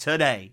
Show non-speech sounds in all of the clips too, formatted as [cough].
today.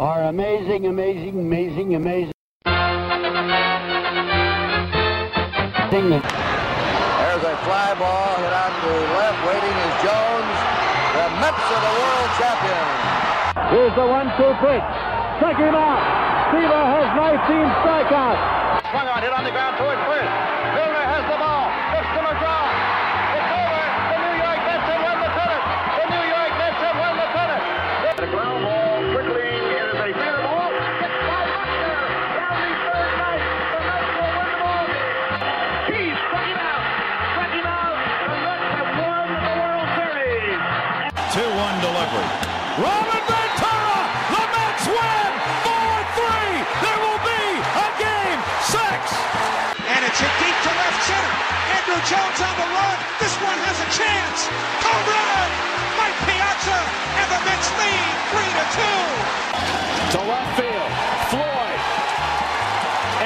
are amazing, amazing, amazing, amazing. There's a fly ball hit out to left. Waiting is Jones. The Mets are the world champions. Here's the one-two pitch. Strike him out. Seaver has 19 strikeouts. Andrew Jones on the run. This one has a chance. Home run! Mike Piazza and the Mets lead 3 to 2. To left field. Floyd.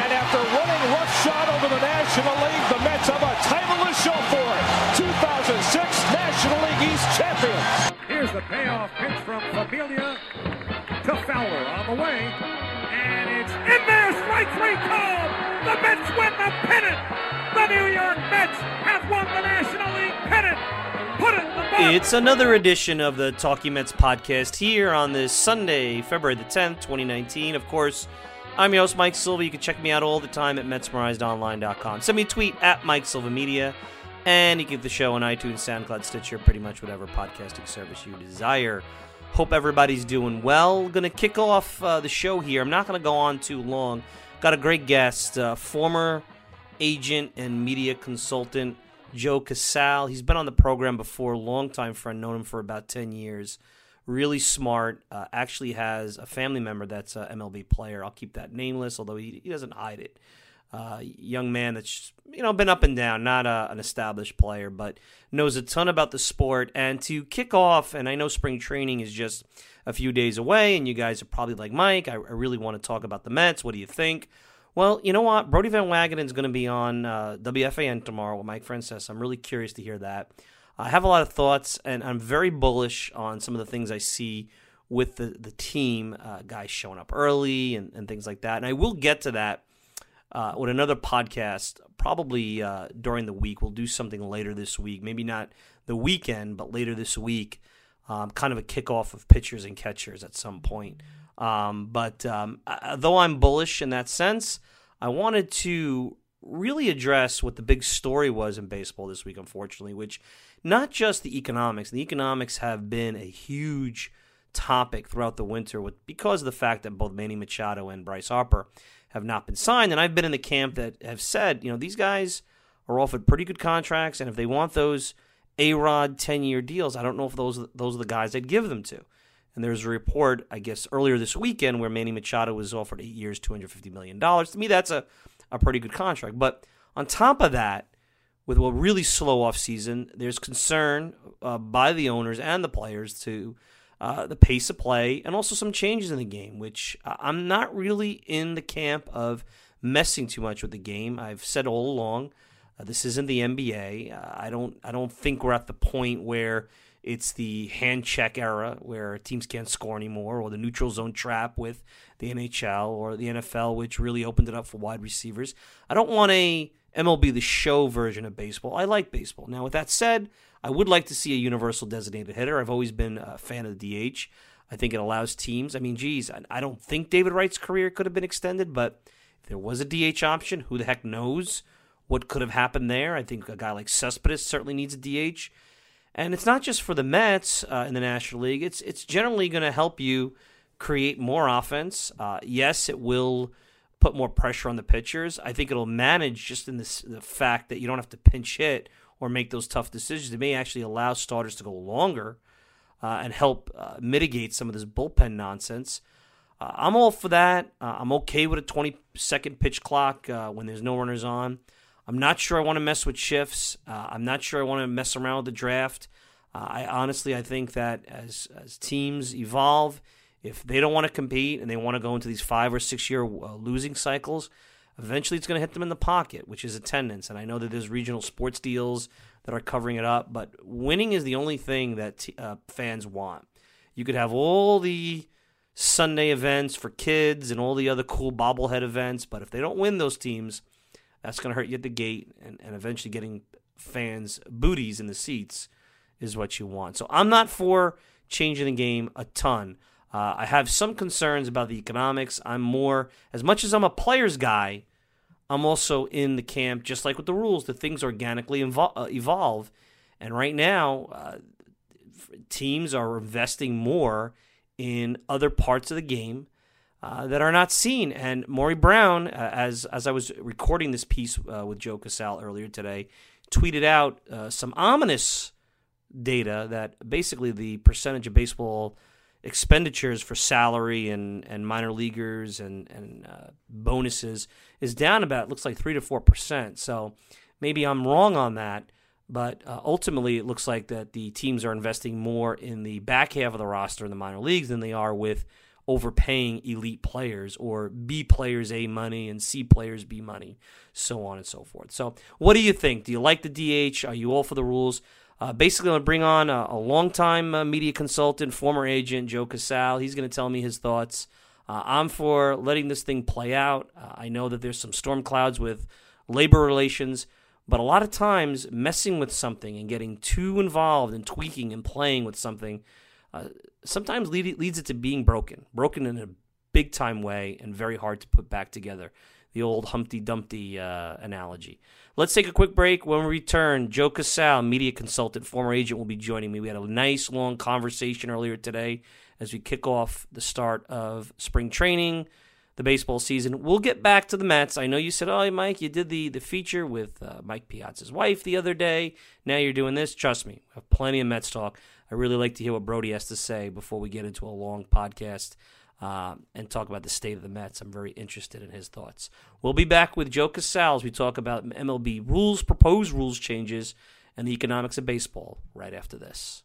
And after running roughshod over the National League, the Mets have a title to show for it. 2006 National League East champions. Here's the payoff pitch from Familia to Fowler on the way. And it's in there, strike three called. The Mets win the pennant. The New York Mets have won the National League pennant. It. It's another edition of the Talking Mets podcast here on this Sunday, February the 10th, 2019. Of course, I'm your host, Mike Silva. You can check me out all the time at MetsMerizedOnline.com. Send me a tweet at Mike Silva Media, and you can get the show on iTunes, SoundCloud, Stitcher, pretty much whatever podcasting service you desire. Hope everybody's doing well. Going to kick off uh, the show here. I'm not going to go on too long. Got a great guest, uh, former agent and media consultant Joe Casal. He's been on the program before, longtime friend, known him for about 10 years. Really smart. Uh, actually has a family member that's a MLB player. I'll keep that nameless, although he, he doesn't hide it. Uh, young man that's you know been up and down, not a, an established player, but knows a ton about the sport. And to kick off, and I know spring training is just a few days away, and you guys are probably like Mike. I, I really want to talk about the Mets. What do you think? Well, you know what? Brodie Van Wagenen is going to be on uh, WFAN tomorrow with Mike Francesa. I'm really curious to hear that. I have a lot of thoughts, and I'm very bullish on some of the things I see with the, the team, uh, guys showing up early and, and things like that. And I will get to that uh, with another podcast, probably uh, during the week. We'll do something later this week, maybe not the weekend, but later this week. Um, kind of a kickoff of pitchers and catchers at some point. Um, but um, though I'm bullish in that sense, I wanted to really address what the big story was in baseball this week, unfortunately, which not just the economics. The economics have been a huge topic throughout the winter with because of the fact that both Manny Machado and Bryce Harper have not been signed. And I've been in the camp that have said, you know, these guys are offered pretty good contracts, and if they want those A Rod ten year deals, I don't know if those those are the guys I'd give them to. And there's a report, I guess, earlier this weekend where Manny Machado was offered eight years, $250 million. To me, that's a, a pretty good contract. But on top of that, with a really slow off season, there's concern uh, by the owners and the players to uh, the pace of play and also some changes in the game, which I'm not really in the camp of messing too much with the game. I've said all along, uh, this isn't the NBA. Uh, I don't I don't think we're at the point where it's the hand check era where teams can't score anymore, or the neutral zone trap with the NHL or the NFL, which really opened it up for wide receivers. I don't want a MLB the show version of baseball. I like baseball. Now, with that said, I would like to see a universal designated hitter. I've always been a fan of the DH. I think it allows teams. I mean, geez, I don't think David Wright's career could have been extended, but if there was a DH option, who the heck knows what could have happened there? I think a guy like Cespedes certainly needs a DH. And it's not just for the Mets uh, in the National League. It's it's generally going to help you create more offense. Uh, yes, it will put more pressure on the pitchers. I think it'll manage just in this the fact that you don't have to pinch hit or make those tough decisions. It may actually allow starters to go longer uh, and help uh, mitigate some of this bullpen nonsense. Uh, I'm all for that. Uh, I'm okay with a 20 second pitch clock when there's no runners on. I'm not sure I want to mess with shifts. Uh, I'm not sure I want to mess around with the draft. Uh, I honestly, I think that as as teams evolve, if they don't want to compete and they want to go into these five or six year uh, losing cycles, eventually it's going to hit them in the pocket, which is attendance. And I know that there's regional sports deals that are covering it up, but winning is the only thing that t- uh, fans want. You could have all the Sunday events for kids and all the other cool bobblehead events, but if they don't win those teams that's going to hurt you at the gate, and, and eventually getting fans' booties in the seats is what you want. So I'm not for changing the game a ton. Uh, I have some concerns about the economics. I'm more, as much as I'm a player's guy, I'm also in the camp, just like with the rules, that things organically uh, evolve. And right now, uh, teams are investing more in other parts of the game uh, that are not seen. And Maury Brown, uh, as as I was recording this piece uh, with Joe Casal earlier today, tweeted out uh, some ominous data that basically the percentage of baseball expenditures for salary and, and minor leaguers and and uh, bonuses is down about looks like three to four percent. So maybe I'm wrong on that. But ultimately, it looks like that the teams are investing more in the back half of the roster in the minor leagues than they are with overpaying elite players or B players A money and C players B money, so on and so forth. So, what do you think? Do you like the DH? Are you all for the rules? Uh, basically, I'm going to bring on a, a longtime uh, media consultant, former agent, Joe Casal. He's going to tell me his thoughts. Uh, I'm for letting this thing play out. Uh, I know that there's some storm clouds with labor relations, but a lot of times messing with something and getting too involved and tweaking and playing with something uh, sometimes lead, leads it to being broken, broken in a big time way and very hard to put back together. The old Humpty Dumpty uh, analogy. Let's take a quick break. When we return, Joe Casal, media consultant, former agent, will be joining me. We had a nice long conversation earlier today as we kick off the start of spring training, the baseball season. We'll get back to the Mets. I know you said, "Oh, Mike, you did the the feature with uh, Mike Piazza's wife the other day. Now you're doing this." Trust me, we have plenty of Mets talk. I really like to hear what Brodie has to say before we get into a long podcast uh, and talk about the state of the Mets. I'm very interested in his thoughts. We'll be back with Joe Casal as we talk about MLB rules, proposed rules changes, and the economics of baseball right after this.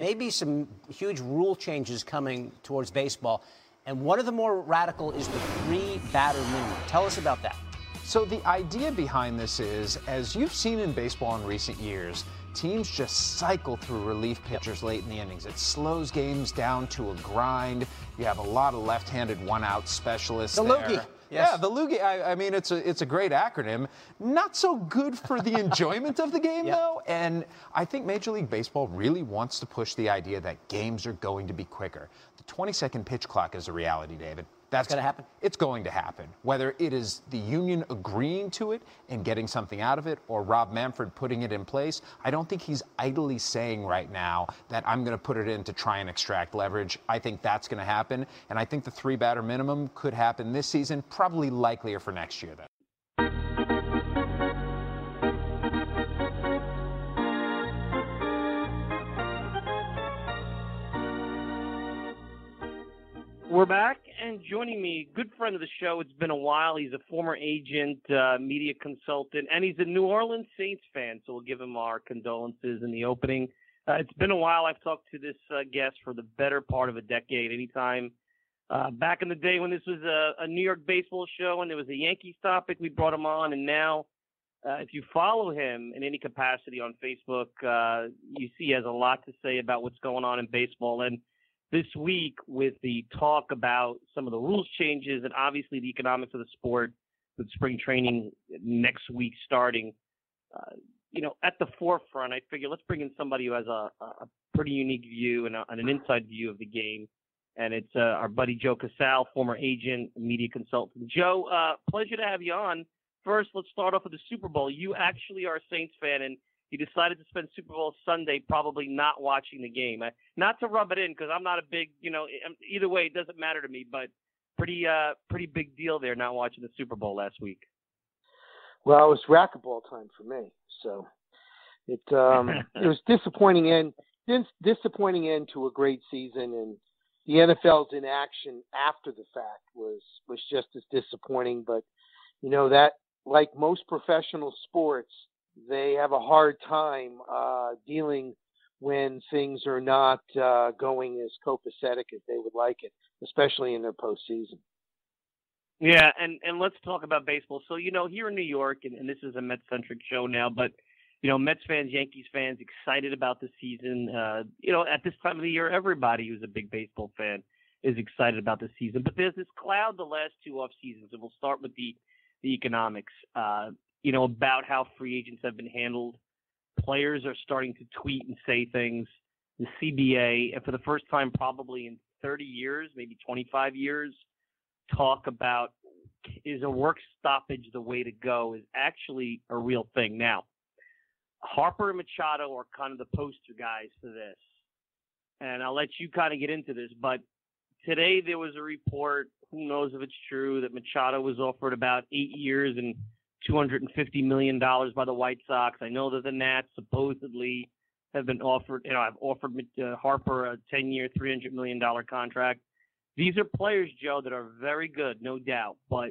Maybe some huge rule changes coming towards baseball. And one of the more radical is the three batter minimum. Tell us about that. So, the idea behind this is, as you've seen in baseball in recent years, teams just cycle through relief pitchers late in the innings. It slows games down to a grind. You have a lot of left-handed one-out specialists the loogie. Yes. Yeah, the Loogie. I, I, mean, it's a it's a great acronym. Not so good for the [laughs] enjoyment of the game, though. And I think Major League Baseball really wants to push the idea that games are going to be quicker. The 20 second pitch clock is a reality, David. That's going to happen. It's going to happen. Whether it is the union agreeing to it and getting something out of it, or Rob Manfred putting it in place, I don't think he's idly saying right now that I'm going to put it in to try and extract leverage. I think that's going to happen, and I think the three batter minimum could happen this season. Probably likelier for next year, though. We're back, and joining me, good friend of the show. It's been a while. He's a former agent, uh, media consultant, and he's a New Orleans Saints fan. So we'll give him our condolences in the opening. Uh, it's been a while. I've talked to this uh, guest for the better part of a decade. Anytime uh, back in the day when this was a, a New York baseball show and there was a Yankees topic, we brought him on. And now, uh, if you follow him in any capacity on Facebook, uh, you see he has a lot to say about what's going on in baseball. And this week with the talk about some of the rules changes and obviously the economics of the sport with spring training next week starting. Uh, you know, at the forefront, I figure let's bring in somebody who has a, a pretty unique view and, a, and, an inside view of the game. And it's uh, our buddy Joe Casale, former agent, media consultant. Joe, uh, pleasure to have you on. First, let's start off with the Super Bowl. You actually are a Saints fan, and he decided to spend Super Bowl Sunday probably not watching the game. I, not to rub it in because I'm not a big, you know, either way it doesn't matter to me, but pretty uh pretty big deal there not watching the Super Bowl last week. Well, it was racquetball time for me, so it um [laughs] it was disappointing end disappointing end to a great season and the NFL's inaction after the fact was was just as disappointing but you know that like most professional sports they have a hard time uh, dealing when things are not uh, going as copacetic as they would like it, especially in their postseason. Yeah, and and let's talk about baseball. So you know, here in New York, and, and this is a Mets centric show now, but you know, Mets fans, Yankees fans, excited about the season. Uh, you know, at this time of the year, everybody who's a big baseball fan is excited about the season. But there's this cloud the last two off seasons, and we'll start with the the economics. Uh, you know, about how free agents have been handled. Players are starting to tweet and say things. The CBA, and for the first time probably in 30 years, maybe 25 years, talk about is a work stoppage the way to go is actually a real thing. Now, Harper and Machado are kind of the poster guys for this. And I'll let you kind of get into this, but today there was a report, who knows if it's true, that Machado was offered about eight years and 250 million dollars by the White Sox. I know that the Nats supposedly have been offered, you know, I've offered uh, Harper a 10-year, 300 million dollar contract. These are players, Joe, that are very good, no doubt, but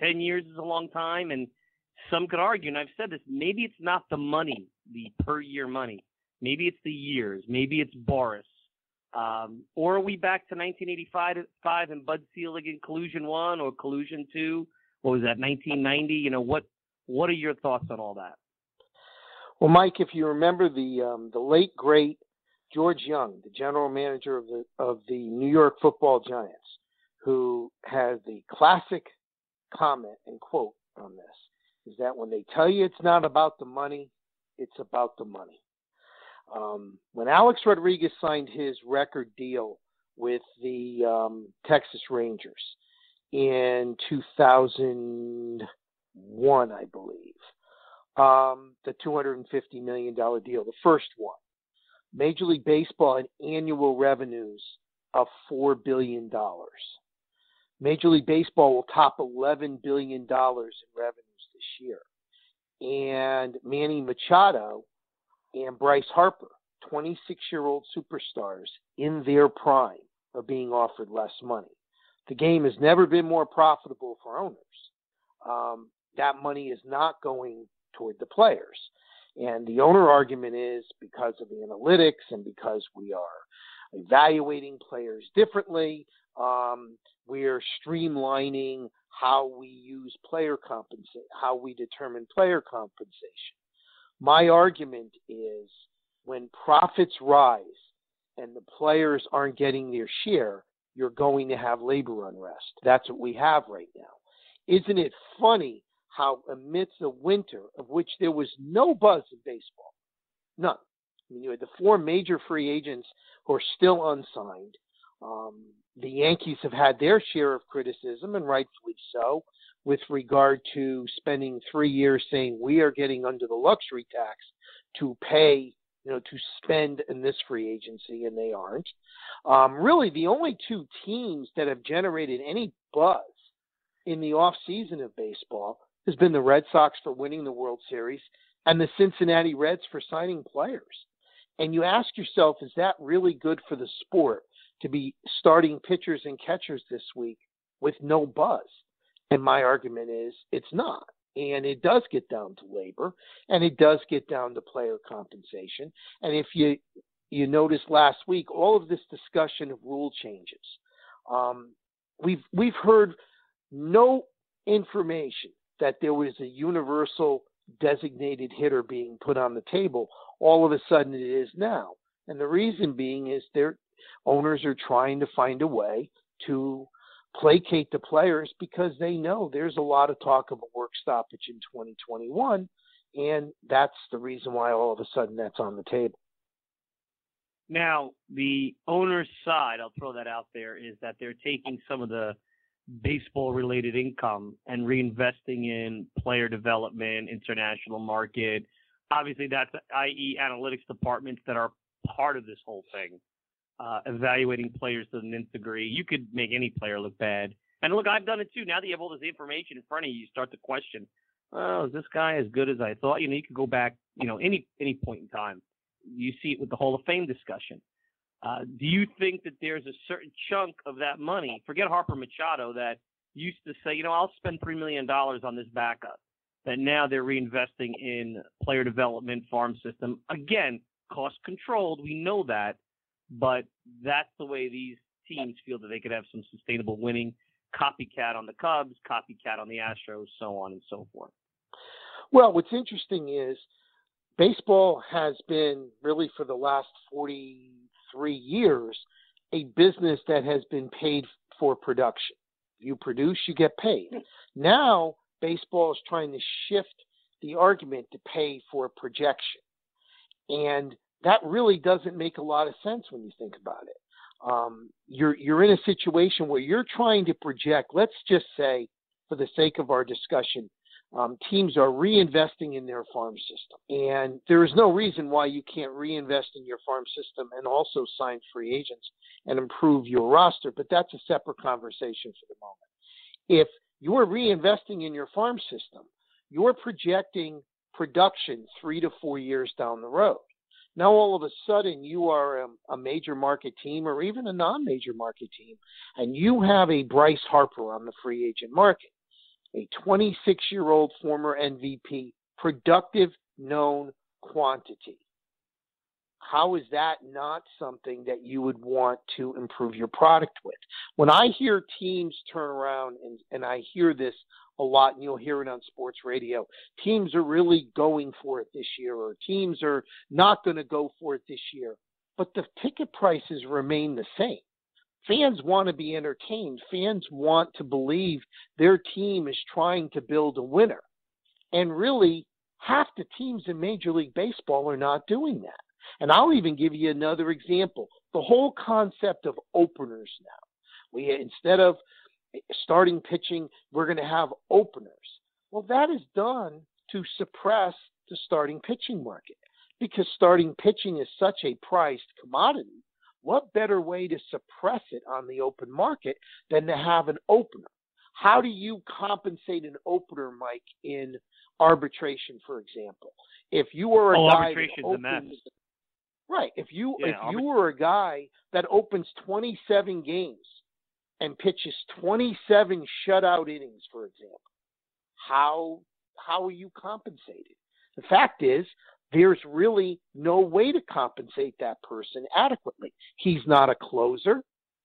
10 years is a long time, and some could argue, and I've said this, maybe it's not the money, the per year money. Maybe it's the years. Maybe it's Boris. Um, or are we back to 1985 and Bud Selig in Collusion 1 or Collusion 2? What was that 1990 you know what what are your thoughts on all that? Well mike if you remember the um, the late great george young the general manager of the of the new york football giants who has the classic comment and quote on this is that when they tell you it's not about the money it's about the money. Um, when alex rodriguez signed his record deal with the um, texas rangers in 2001, I believe. Um, the $250 million deal, the first one. Major League Baseball had annual revenues of $4 billion. Major League Baseball will top $11 billion in revenues this year. And Manny Machado and Bryce Harper, 26 year old superstars in their prime, are being offered less money the game has never been more profitable for owners. Um, that money is not going toward the players. And the owner argument is because of the analytics and because we are evaluating players differently, um, we are streamlining how we use player compensation, how we determine player compensation. My argument is when profits rise and the players aren't getting their share, you're going to have labor unrest. That's what we have right now. Isn't it funny how, amidst a winter of which there was no buzz in baseball, none. I mean, you had the four major free agents who are still unsigned. Um, the Yankees have had their share of criticism, and rightfully so, with regard to spending three years saying we are getting under the luxury tax to pay, you know, to spend in this free agency, and they aren't. Um, really, the only two teams that have generated any buzz in the off season of baseball has been the Red Sox for winning the World Series and the Cincinnati Reds for signing players. And you ask yourself, is that really good for the sport to be starting pitchers and catchers this week with no buzz? And my argument is it's not. And it does get down to labor and it does get down to player compensation. And if you you noticed last week, all of this discussion of rule changes, um, we've we've heard no information that there was a universal designated hitter being put on the table. All of a sudden, it is now, and the reason being is their owners are trying to find a way to placate the players because they know there's a lot of talk of a work stoppage in 2021, and that's the reason why all of a sudden that's on the table. Now, the owner's side, I'll throw that out there, is that they're taking some of the baseball related income and reinvesting in player development, international market. Obviously, that's i.e., analytics departments that are part of this whole thing, uh, evaluating players to an nth degree. You could make any player look bad. And look, I've done it too. Now that you have all this information in front of you, you start to question, oh, is this guy as good as I thought? You know, you could go back, you know, any any point in time. You see it with the Hall of Fame discussion. Uh, do you think that there's a certain chunk of that money? Forget Harper Machado that used to say, you know, I'll spend three million dollars on this backup. That now they're reinvesting in player development, farm system. Again, cost controlled. We know that, but that's the way these teams feel that they could have some sustainable winning. Copycat on the Cubs, copycat on the Astros, so on and so forth. Well, what's interesting is baseball has been really for the last 43 years a business that has been paid for production. You produce, you get paid. Hmm. Now, baseball is trying to shift the argument to pay for projection. And that really doesn't make a lot of sense when you think about it. Um, you're you're in a situation where you're trying to project. Let's just say, for the sake of our discussion, um, teams are reinvesting in their farm system. And there is no reason why you can't reinvest in your farm system and also sign free agents and improve your roster, but that's a separate conversation for the moment. If you're reinvesting in your farm system, you're projecting production three to four years down the road. Now, all of a sudden, you are a, a major market team or even a non major market team, and you have a Bryce Harper on the free agent market a 26 year old former MVP, productive, known quantity. How is that not something that you would want to improve your product with? When I hear teams turn around, and, and I hear this a lot, and you'll hear it on sports radio, teams are really going for it this year, or teams are not going to go for it this year. But the ticket prices remain the same fans want to be entertained. Fans want to believe their team is trying to build a winner. And really, half the teams in Major League Baseball are not doing that. And I'll even give you another example. The whole concept of openers now. We instead of starting pitching, we're going to have openers. Well, that is done to suppress the starting pitching market because starting pitching is such a priced commodity what better way to suppress it on the open market than to have an opener? How do you compensate an opener, Mike, in arbitration, for example? If you were a oh, guy arbitration's opens, a mess. Right. If you Yeah, if you were a guy that opens 27 games and pitches 27 shutout innings, for example, how how are you compensated? The fact is, there's really no way to compensate that person adequately. He's not a closer.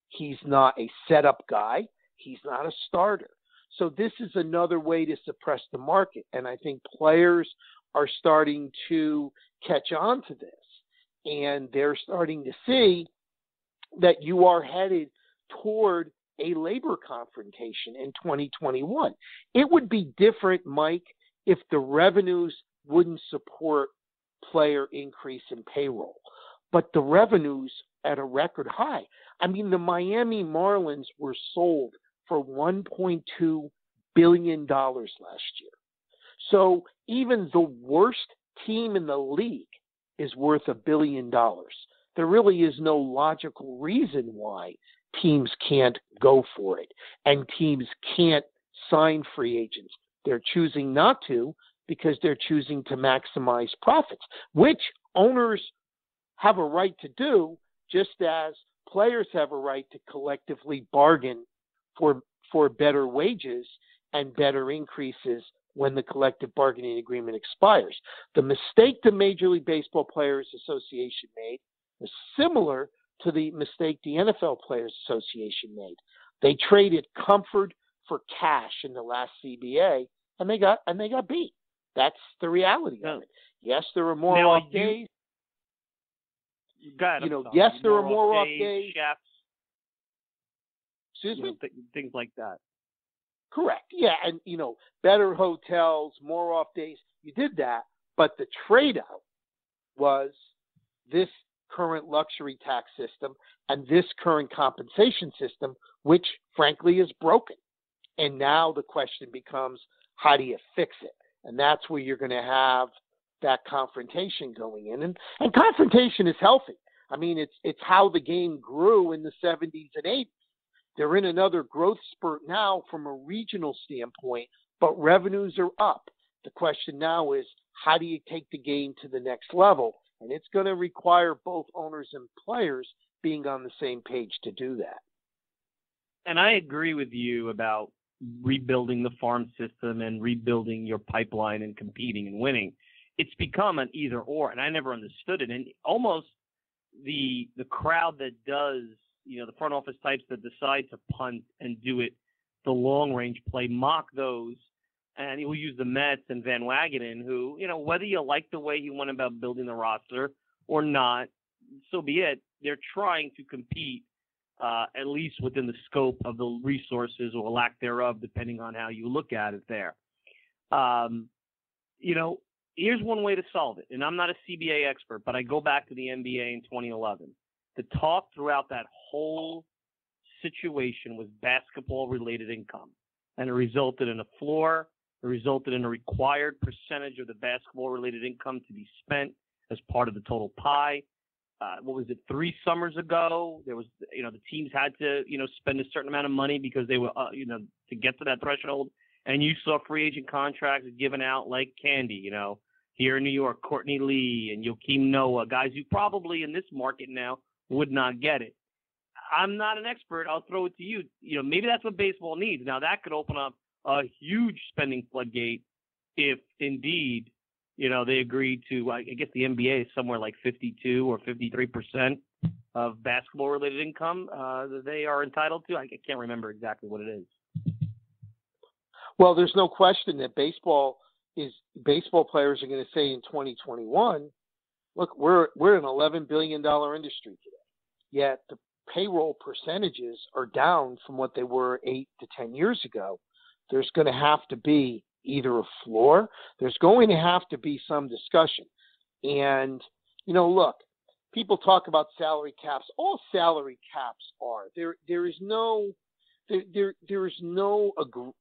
He's not a setup guy. He's not a starter. So this is another way to suppress the market. And I think players are starting to catch on to this. And they're starting to see that you are headed toward a labor confrontation in 2021. It would be different, Mike, if the revenues wouldn't support player increase in payroll. But the revenues at a record high. I mean, the Miami Marlins were sold for 1.2 billion dollars last year. So even the worst team in the league is worth a billion dollars. There really is no logical reason why teams can't go for it and teams can't sign free agents. They're choosing not to because they're choosing to maximize profits, which owners have a right to do, just as players have a right to collectively bargain for for better wages and better increases when the collective bargaining agreement expires. The mistake the Major League Baseball Players Association made similar to the mistake the NFL Players Association made. They traded comfort for cash in the last CBA, and they got and they got beat. That's the reality of it. Yes, there are more Now, off you- days. You I'm know, sorry. yes, there are more off days, days. chefs, Excuse me. know, th- things like that. Correct. Yeah, and you know, better hotels, more off days. You did that, but the trade out was this current luxury tax system and this current compensation system, which frankly is broken. And now the question becomes, how do you fix it? And that's where you're going to have that confrontation going in. And, and confrontation is healthy. I mean, it's it's how the game grew in the 70s and 80s. They're in another growth spurt now from a regional standpoint, but revenues are up. The question now is how do you take the game to the next level? And it's going to require both owners and players being on the same page to do that. And I agree with you about rebuilding the farm system and rebuilding your pipeline and competing and winning. It's become an either or, and I never understood it. And almost the the crowd that does, you know, the front office types that decide to punt and do it the long range play, mock those. And he will use the Mets and Van Wagenen, who, you know, whether you like the way he went about building the roster or not, so be it. They're trying to compete uh, at least within the scope of the resources or lack thereof, depending on how you look at it there. Um, you know, here's one way to solve it. And I'm not a CBA expert, but I go back to the NBA in 2011. The talk throughout that whole situation was basketball related income. And it resulted in a floor, resulted in a required percentage of the basketball related income to be spent as part of the total pie. Uh, what was it three summers ago there was you know the teams had to you know spend a certain amount of money because they were uh, you know to get to that threshold. And you saw free agent contracts given out like candy you know here in New York Courtney Lee and Joakim Noah guys who probably in this market now would not get it. I'm not an expert. I'll throw it to you. You know maybe that's what baseball needs. Now that could open up a huge spending floodgate if indeed you know, they agree to, I guess the NBA is somewhere like 52 or 53 percent of basketball related income uh, that they are entitled to. I can't remember exactly what it is. Well, there's no question that baseball is baseball players are going to say in 2021, look, we're we're an 11 billion dollar industry today. Yet the payroll percentages are down from what they were 8 to 10 years ago. There's going to have to be either a floor. There's going to have to be some discussion. And, you know, look, people talk about salary caps. All salary caps are. There there is no there there, there is no ag-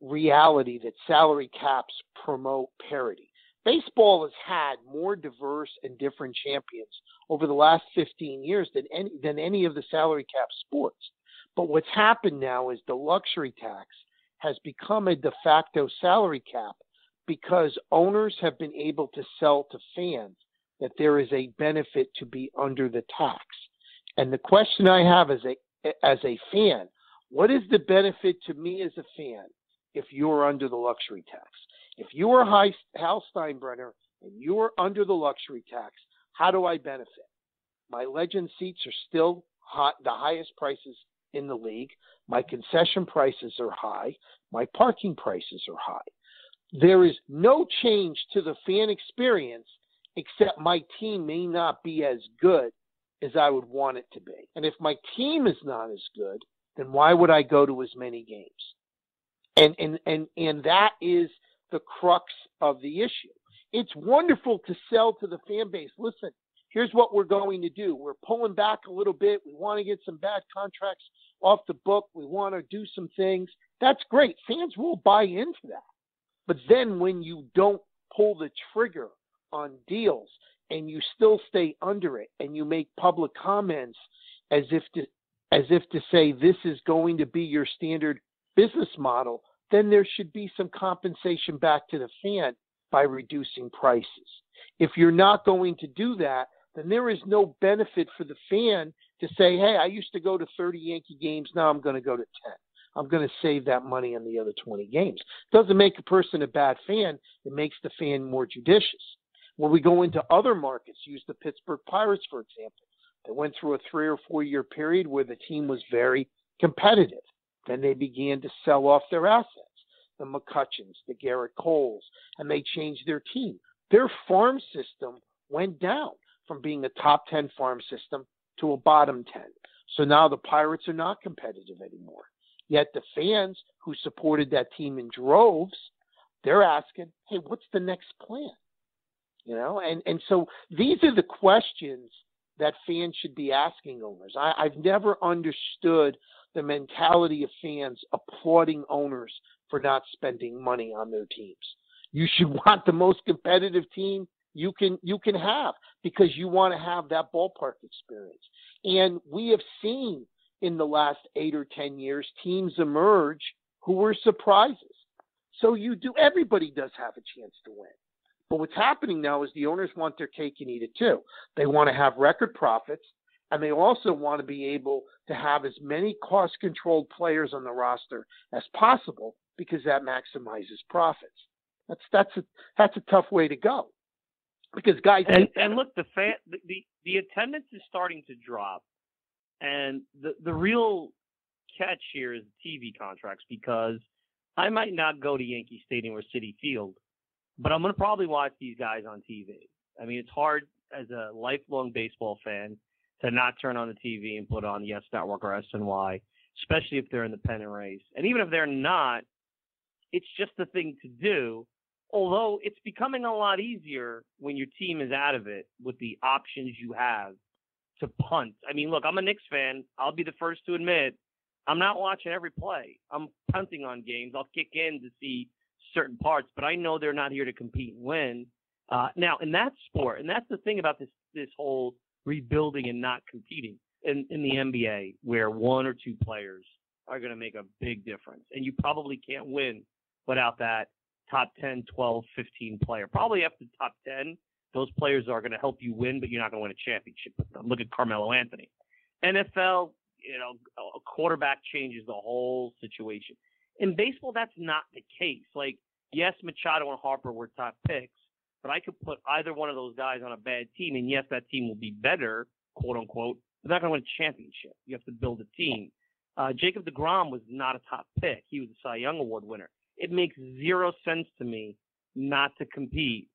reality that salary caps promote parity. Baseball has had more diverse and different champions over the last 15 years than any than any of the salary cap sports. But what's happened now is the luxury tax has become a de facto salary cap because owners have been able to sell to fans that there is a benefit to be under the tax. And the question I have as a as a fan, what is the benefit to me as a fan if you're under the luxury tax? If you are Hal Steinbrenner and you're under the luxury tax, how do I benefit? My legend seats are still hot, the highest prices in the league. My concession prices are high. My parking prices are high. There is no change to the fan experience except my team may not be as good as I would want it to be. And if my team is not as good, then why would I go to as many games? And and and and that is the crux of the issue. It's wonderful to sell to the fan base. Listen, here's what we're going to do. We're pulling back a little bit. We want to get some bad contracts off the book. We want to do some things. That's great. Fans will buy into that. But then when you don't pull the trigger on deals and you still stay under it and you make public comments as if to as if to say this is going to be your standard business model, then there should be some compensation back to the fan by reducing prices. If you're not going to do that, then there is no benefit for the fan to say, hey, I used to go to 30 Yankee games, now I'm going to go to 10. I'm going to save that money on the other 20 games. It doesn't make a person a bad fan, it makes the fan more judicious. When we go into other markets, use the Pittsburgh Pirates, for example. They went through a three or four year period where the team was very competitive. Then they began to sell off their assets, the McCutchens, the Gerrit Coles, and they changed their team. Their farm system went down from being a top 10 farm system to a bottom 10. So now the Pirates are not competitive anymore. Yet the fans who supported that team in droves, they're asking, hey, what's the next plan? You know, and, and so these are the questions that fans should be asking owners. I, I've never understood the mentality of fans applauding owners for not spending money on their teams. You should [laughs] want the most competitive team you can you can have because you want to have that ballpark experience. And we have seen in the last 8 or 10 years teams emerge who were surprises. So you do everybody does have a chance to win. But what's happening now is the owners want their cake and eat it too. They want to have record profits, and they also want to be able to have as many cost controlled players on the roster as possible because that maximizes profits. That's that's a that's a tough way to go. Because guys and, and look the fan the, the the attendance is starting to drop and the the real catch here is TV contracts because I might not go to Yankee Stadium or Citi Field but I'm going to probably watch these guys on TV. I mean, it's hard as a lifelong baseball fan to not turn on the TV and put on Yes Network or SNY, especially if they're in the pennant race. And even if they're not, it's just the thing to do. Although it's becoming a lot easier when your team is out of it with the options you have to punt. I mean, look, I'm a Knicks fan. I'll be the first to admit I'm not watching every play. I'm punting on games. I'll kick in to see certain parts, but I know they're not here to compete and win. Uh, now, in that sport, and that's the thing about this this whole rebuilding and not competing in, in the NBA, where one or two players are going to make a big difference, and you probably can't win without that top 10, 12, 15 player. Probably after the top 10, those players are going to help you win, but you're not going to win a championship with them. Look at Carmelo Anthony. NFL, you know, a quarterback changes the whole situation. In baseball, that's not the case. Like, yes, Machado and Harper were top picks, but I could put either one of those guys on a bad team, and yes, that team will be better, quote unquote. They're not going to win a championship. You have to build a team. Uh, Jacob DeGrom was not a top pick. He was a Cy Young Award winner. It makes zero sense to me not to compete,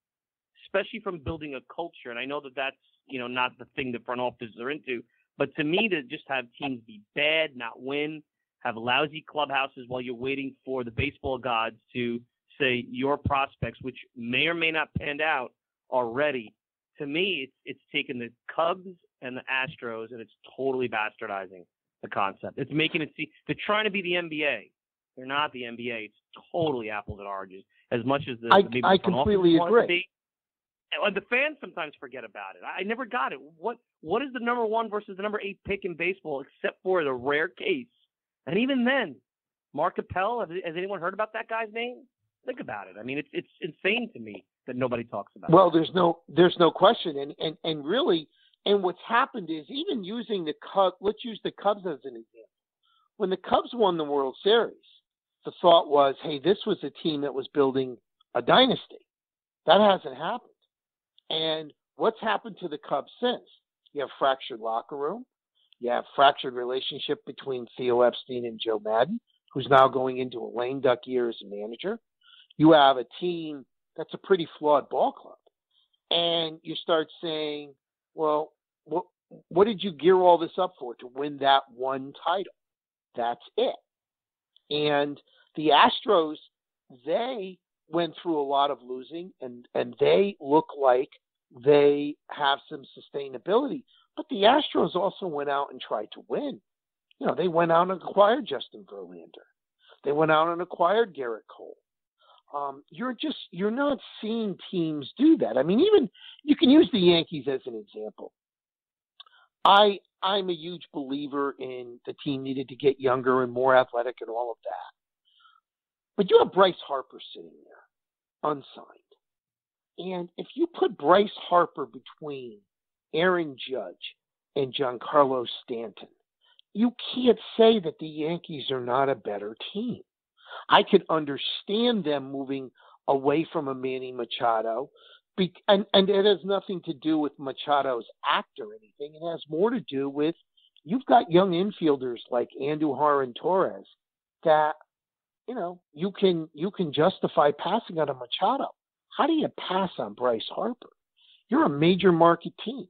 especially from building a culture. And I know that that's you know not the thing the front offices are into, but to me to just have teams be bad, not win, have lousy clubhouses while you're waiting for the baseball gods to say your prospects, which may or may not pan out, are ready. To me, it's it's taken the Cubs and the Astros and it's totally bastardizing the concept. It's making it see they're trying to be the NBA. They're not the NBA. It's totally apples and oranges. As much as the I, maybe I completely office wants to agree. be. And the fans sometimes forget about it. I never got it. What what is the number one versus the number eight pick in baseball, except for the rare case and even then, Mark Appel, has, has anyone heard about that guy's name? Think about it. I mean, it's it's insane to me that nobody talks about. Well, it. there's no there's no question, and and and really, and what's happened is even using the Cubs. Let's use the Cubs as an example. When the Cubs won the World Series, the thought was, hey, this was a team that was building a dynasty. That hasn't happened. And what's happened to the Cubs since? You have fractured locker room. You have fractured relationship between Theo Epstein and Joe Maddon, who's now going into a lame duck year as a manager. You have a team that's a pretty flawed ball club. And you start saying, well, what, what did you gear all this up for? To win that one title? That's it. And the Astros, they went through a lot of losing and, and they look like they have some sustainability. But the Astros also went out and tried to win. You know, they went out and acquired Justin Verlander. They went out and acquired Gerrit Cole. Um, you're just you're not seeing teams do that. I mean, even you can use the Yankees as an example. I I'm a huge believer in the team needed to get younger and more athletic and all of that. But you have Bryce Harper sitting there, unsigned. And if you put Bryce Harper between Aaron Judge and Giancarlo Stanton, you can't say that the Yankees are not a better team. I could understand them moving away from a Manny Machado be, and and it has nothing to do with Machado's act or anything. It has more to do with you've got young infielders like Andujar and Torres that you know you can you can justify passing on a Machado. How do you pass on Bryce Harper? You're a major market team.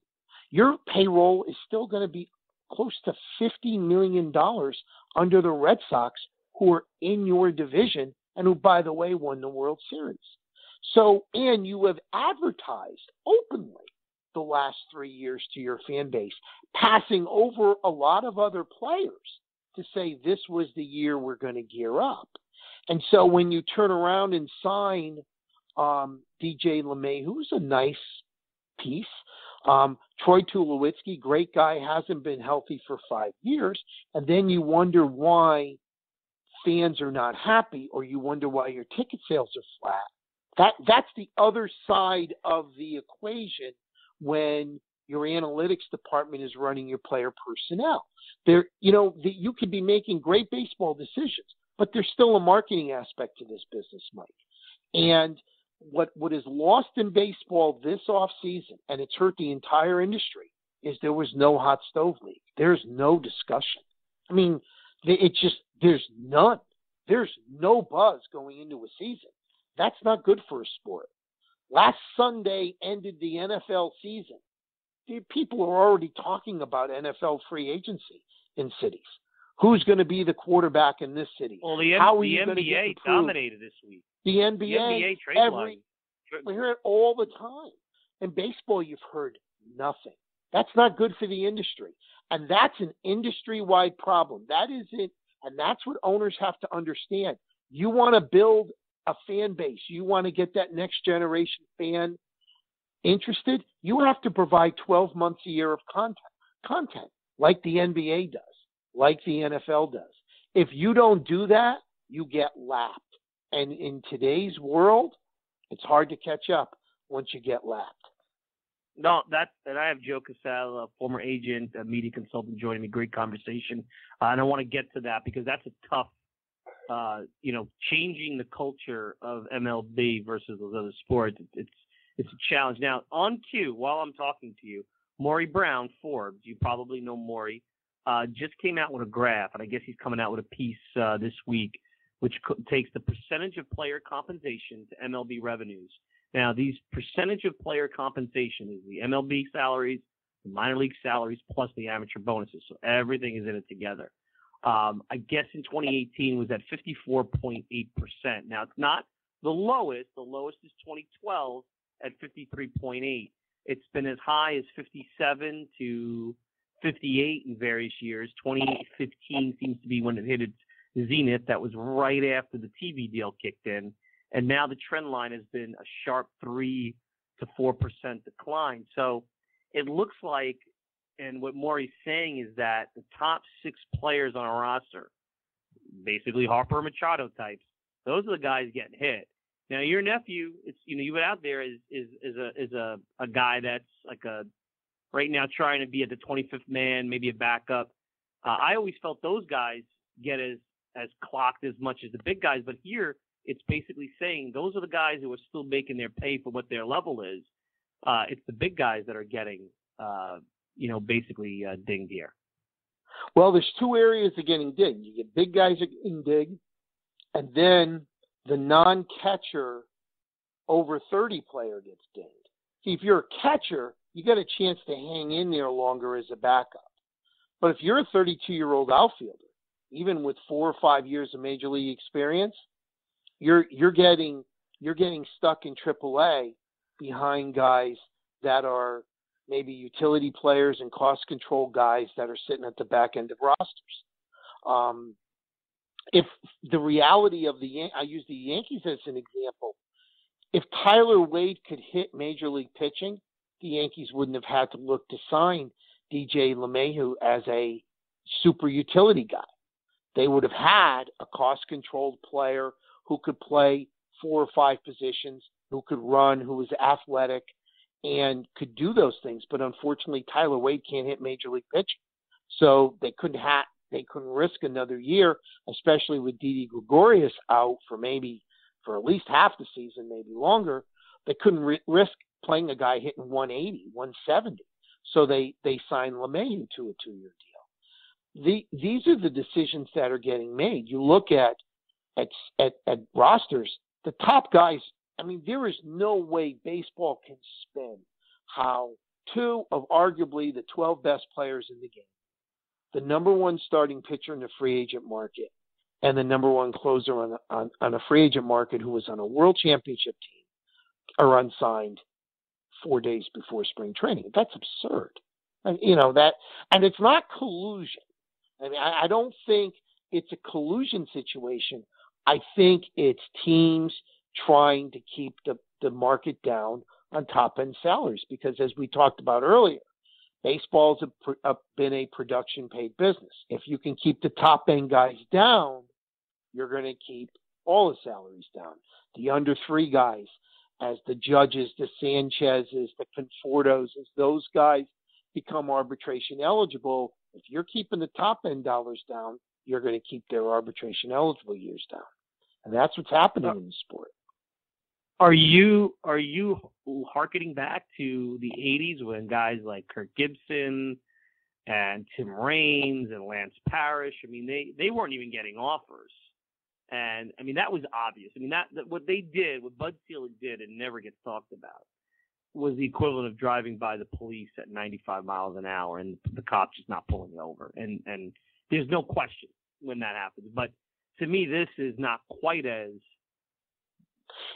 Your payroll is still going to be close to fifty million dollars under the Red Sox, who are in your division and who, by the way, won the World Series. So, and you have advertised openly the last three years to your fan base, passing over a lot of other players to say this was the year we're going to gear up. And so when you turn around and sign um, DJ LeMahieu, who's a nice piece, um, Troy Tulowitzki, great guy, hasn't been healthy for five years, and then you wonder why fans are not happy, or you wonder why your ticket sales are flat that that's the other side of the equation when your analytics department is running your player personnel. There, you know, the, you could be making great baseball decisions, but there's still a marketing aspect to this business, Mike. And what what is lost in baseball this off season, and it's hurt the entire industry, is there was no hot stove league. There's no discussion. I mean, it's just there's none. There's no buzz going into a season. That's not good for a sport. Last Sunday ended the NFL season. People are already talking about NFL free agency in cities. Who's going to be the quarterback in this city? Well, the, How the NBA dominated this week. The NBA, the NBA trade every, line. we hear it all the time. In baseball, you've heard nothing. That's not good for the industry, and that's an industry-wide problem. That is it, and that's what owners have to understand. You want to build a fan base, you want to get that next generation fan interested, you have to provide 12 months a year of content, content like the NBA does, like the NFL does. If you don't do that, you get lapped. And in today's world, it's hard to catch up once you get lapped. No, that and I have Joe Casale, a former agent, a media consultant, joining me. Great conversation, uh, and I want to get to that because that's a tough uh, you know, changing the culture of MLB versus those other sports, it's it's a challenge. Now, on cue, while I'm talking to you, Maury Brown, Forbes, you probably know Maury, uh, just came out with a graph, and I guess he's coming out with a piece uh, this week, which co- takes the percentage of player compensation to MLB revenues. Now, these percentage of player compensation is the MLB salaries, the minor league salaries, plus the amateur bonuses. So everything is in it together um, I guess in 2018 was at 54.8%. Now it's not the lowest. The lowest is 2012 at 53.8. It's been as high as 57 to 58 in various years. 2015 seems to be when it hit its zenith. That was right after the TV deal kicked in. And now the trend line has been a sharp 3 to 4% decline. So it looks like and what Maury's saying is that the top six players on a roster, basically Harper Machado types, those are the guys getting hit. Now your nephew, it's you know, you went out there is is is a is a a guy that's like a right now trying to be at the 25th man, maybe a backup. Uh, I always felt those guys get as as clocked as much as the big guys, but here it's basically saying those are the guys who are still making their pay for what their level is. Uh, it's the big guys that are getting uh, you know, basically uh, dinged here? Well, there's two areas of getting dinged. You get big guys getting dinged, and then the non-catcher over 30 player gets dinged. See, if you're a catcher, you got a chance to hang in there longer as a backup. But if you're a 32 year old outfielder even with four or five years of major league experience, you're you're getting you're getting stuck in AAA behind guys that are maybe utility players and cost control guys that are sitting at the back end of rosters. Um, if the reality of the Yan- I use the Yankees as an example, if Tyler Wade could hit major league pitching, the Yankees wouldn't have had to look to sign DJ LeMahieu as a super utility guy. They would have had a cost controlled player who could play four or five positions, who could run, who was athletic, and could do those things. But unfortunately, Tyler Wade can't hit major league pitching, so they couldn't ha- they couldn't risk another year, especially with Didi Gregorius out for maybe for at least half the season, maybe longer. They couldn't ri- risk playing a guy hitting 180, 170. So they they signed LeMahieu to a two year deal. The, these are the decisions that are getting made. You look at at at, at rosters, the top guys. I mean, there is no way baseball can spin how two of arguably the 12 best players in the game, the number one starting pitcher in the free agent market, and the number one closer on, on, on a free agent market who was on a world championship team are unsigned four days before spring training. That's absurd. And, you know that, and it's not collusion. I mean, I, I don't think it's a collusion situation. I think it's teams trying to keep the, the market down on top end salaries because, as we talked about earlier, baseball's a, a, been a production paid business. If you can keep the top end guys down, you're going to keep all the salaries down. The under three guys, as the judges, the Sanchez's, the Confortos, as those guys become arbitration eligible, if you're keeping the top end dollars down, you're going to keep their arbitration eligible years down. And that's what's happening in the sport. Are you are you harkening back to the '80s when guys like Kirk Gibson and Tim Raines and Lance Parrish? I mean, they they weren't even getting offers, and I mean that was obvious. I mean that, that what they did, what Bud Selig did, and never gets talked about, was the equivalent of driving by the police at 95 miles an hour and the cops just not pulling you over. And and there's no question when that happens. But to me, this is not quite as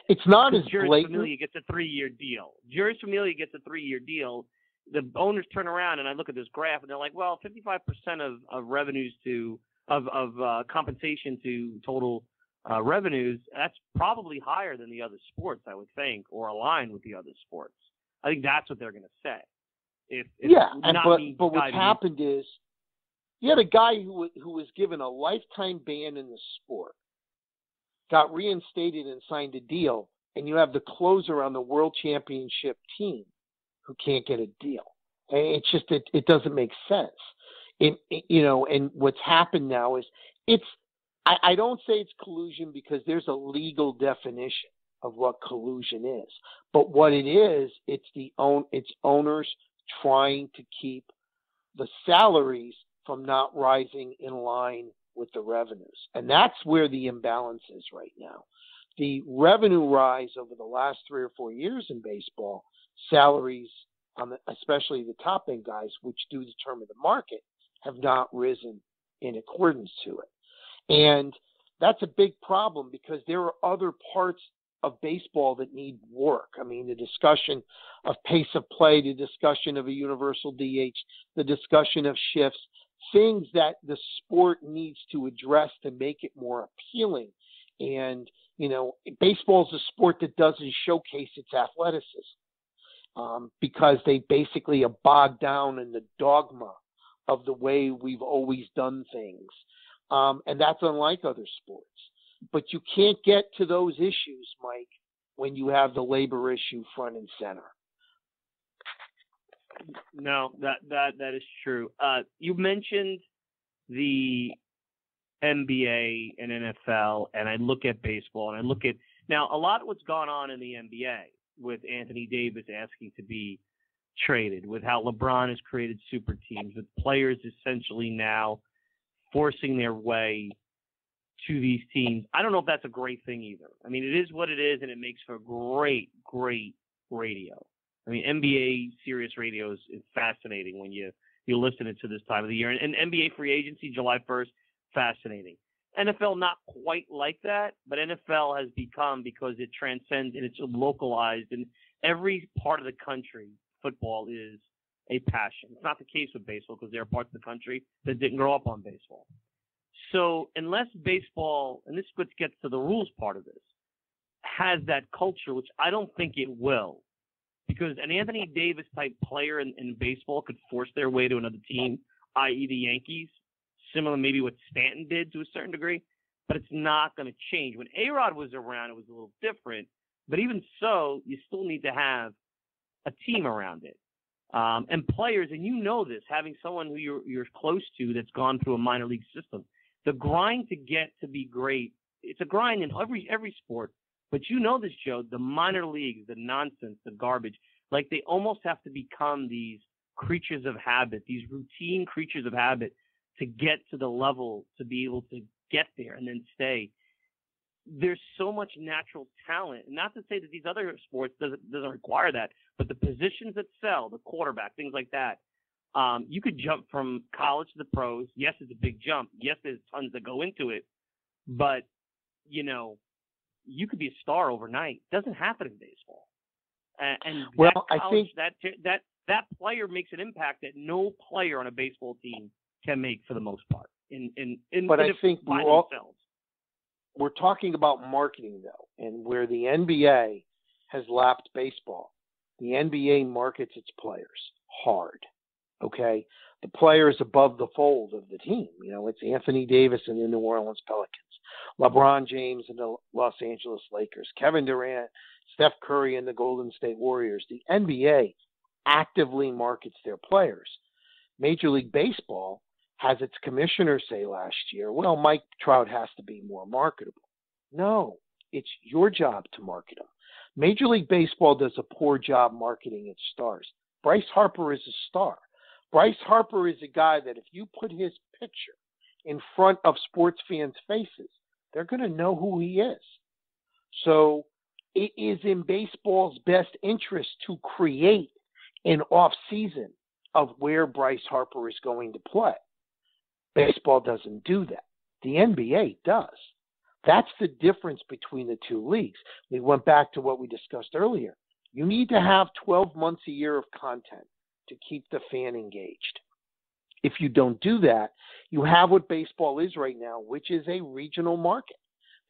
it's not as Jeurys blatant. Familia gets a three-year deal. Jeurys Familia gets a three-year deal. The owners turn around and I look at this graph and they're like, well, 55% of, of revenues to of of uh, compensation to total uh, revenues. That's probably higher than the other sports, I would think, or aligned with the other sports. I think that's what they're going to say. If, if yeah, and but but what's diving- happened is you had a guy who who was given a lifetime ban in the sport, got reinstated and signed a deal, and you have the closer on the world championship team who can't get a deal. It's just it, it doesn't make sense. It, it- you know, and what's happened now is it's I, I don't say it's collusion because there's a legal definition of what collusion is. But what it is, it's the own it's owners trying to keep the salaries from not rising in line with the revenues. And that's where the imbalance is right now. The revenue rise over the last three or four years in baseball, salaries on the, especially the top end guys, which do determine the market, have not risen in accordance to it. And that's a big problem because there are other parts of baseball that need work. I mean, the discussion of pace of play, the discussion of a universal DH, the discussion of shifts, things that the sport needs to address to make it more appealing. And, you know, baseball is a sport that doesn't showcase its athleticism um, because they basically are bogged down in the dogma of the way we've always done things. Um, and that's unlike other sports. But you can't get to those issues, Mike, when you have the labor issue front and center. No, that that that is true. Uh, you mentioned the NBA and NFL, and I look at baseball, and I look at now a lot of what's gone on in the NBA with Anthony Davis asking to be traded, with how LeBron has created super teams, with players essentially now forcing their way to these teams. I don't know if that's a great thing either. I mean, it is what it is, and it makes for great, great radio. I mean, NBA Sirius Radio is, is fascinating when you you listen it to this time of the year. And, and NBA free agency, July 1st, fascinating. NFL not quite like that, but NFL has become because it transcends and it's localized in every part of the country. Football is a passion. It's not the case with baseball because there are parts of the country that didn't grow up on baseball. So unless baseball, and this gets to the rules part of this, has that culture, which I don't think it will, because an Anthony Davis type player in, in baseball could force their way to another team, i.e., the Yankees, similar maybe what Stanton did to a certain degree, but it's not going to change. When A Rod was around, it was a little different, but even so, you still need to have a team around it. Um, and players, and you know this, having someone who you're, you're close to that's gone through a minor league system, the grind to get to be great, it's a grind in every every sport. But you know this, Joe, the minor leagues, the nonsense, the garbage, like they almost have to become these creatures of habit, these routine creatures of habit to get to the level to be able to get there and then stay. There's so much natural talent. Not to say that these other sports doesn't doesn't require that, but the positions that sell, the quarterback, things like that, um, you could jump from college to the pros. Yes, it's a big jump. Yes, there's tons that go into it, but you know, you could be a star overnight. It doesn't happen in baseball. And, and well, college, I think that that that player makes an impact that no player on a baseball team can make for the most part. In in, in but I think by we're all, themselves. we're talking about marketing though, and where the NBA has lapped baseball. The NBA markets its players hard. Okay, the players above the fold of the team. You know, it's Anthony Davis and the New Orleans Pelicans, LeBron James and the Los Angeles Lakers, Kevin Durant, Steph Curry and the Golden State Warriors. The NBA actively markets their players. Major League Baseball has its commissioner say last year, well, Mike Trout has to be more marketable. No, it's your job to market him. Major League Baseball does a poor job marketing its stars. Bryce Harper is a star. Bryce Harper is a guy that if you put his picture in front of sports fans' faces, they're going to know who he is. So it is in baseball's best interest to create an off season of where Bryce Harper is going to play. Baseball doesn't do that. The NBA does. That's the difference between the two leagues. We went back to what we discussed earlier. You need to have 12 months a year of content to keep the fan engaged. If you don't do that, you have what baseball is right now, which is a regional market.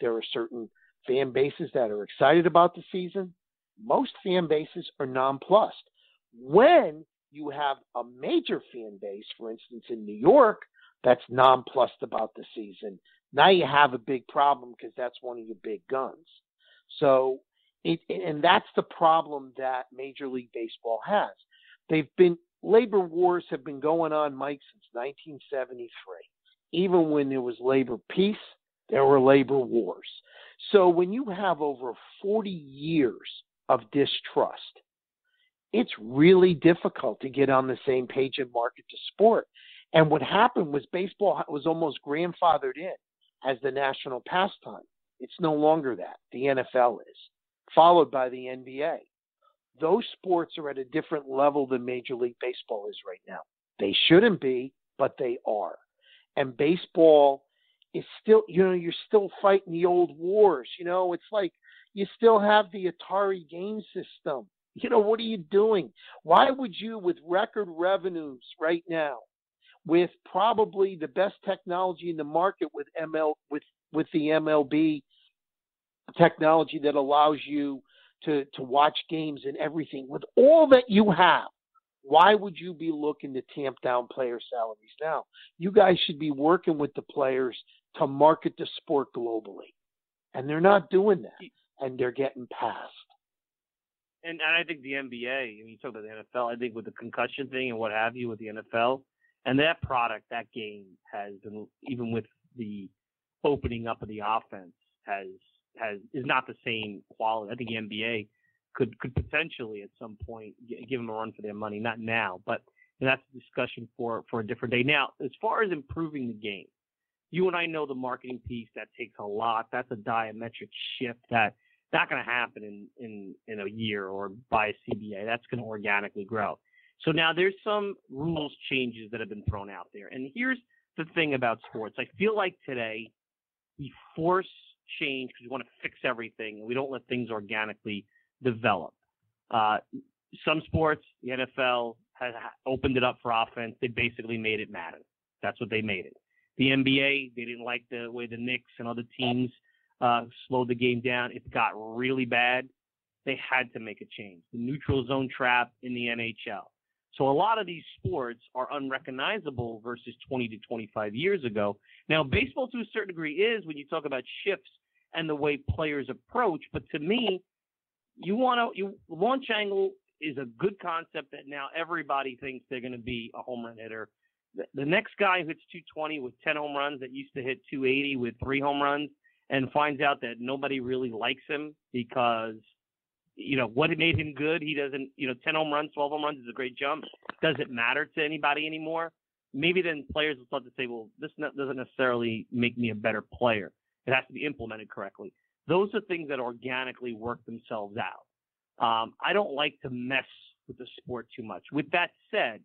There are certain fan bases that are excited about the season. Most fan bases are nonplussed. When you have a major fan base, for instance, in New York, that's nonplussed about the season, now you have a big problem because that's one of your big guns. So, it, and that's the problem that Major League Baseball has. They've been labor wars have been going on, Mike, since 1973. Even when there was labor peace, there were labor wars. So when you have over 40 years of distrust, it's really difficult to get on the same page and market to sport. And what happened was baseball was almost grandfathered in as the national pastime. It's no longer that. The NFL is, followed by the NBA. Those sports are at a different level than Major League Baseball is right now. They shouldn't be, but they are. And baseball is still, you know, you're still fighting the old wars. You know, it's like you still have the Atari game system. You know, what are you doing? Why would you, with record revenues right now, with probably the best technology in the market with ML with with the MLB technology that allows you to to watch games and everything. With all that you have why would you be looking to tamp down player salaries now? You guys should be working with the players to market the sport globally. And they're not doing that. And they're getting passed. And, and I think the NBA, I mean, you talk about the NFL, I think with the concussion thing and what have you with the NFL, and that product, that game has been, even with the opening up of the offense, has has is not the same quality. I think the NBA could could potentially at some point give them a run for their money. Not now, but that's a discussion for for a different day. Now, as far as improving the game, you and I know the marketing piece that takes a lot. That's a diametric shift that not going to happen in, in, in a year or by a CBA. That's going to organically grow. So now there's some rules changes that have been thrown out there. And here's the thing about sports. I feel like today we force change because we want to fix everything and we don't let things organically develop. Uh, some sports, the NFL has opened it up for offense. They basically made it Madden. That's what they made it. The NBA, they didn't like the way the Knicks and other teams uh, slowed the game down. It got really bad. They had to make a change. The neutral zone trap in the NHL. So a lot of these sports are unrecognizable versus 20 to 25 years ago. Now, baseball to a certain degree is when you talk about shifts and the way players approach. But to me, you want to you launch angle is a good concept that now everybody thinks they're going to be a home run hitter. The, next guy who hits 220 with 10 home runs that used to hit 280 with three home runs and finds out that nobody really likes him because you know what made him good. He doesn't, you know, 10 home runs, 12 home runs is a great jump. Doesn't matter to anybody anymore. Maybe then players will start to say, well, this doesn't necessarily make me a better player. It has to be implemented correctly. Those are things that organically work themselves out. Um, I don't like to mess with the sport too much. With that said,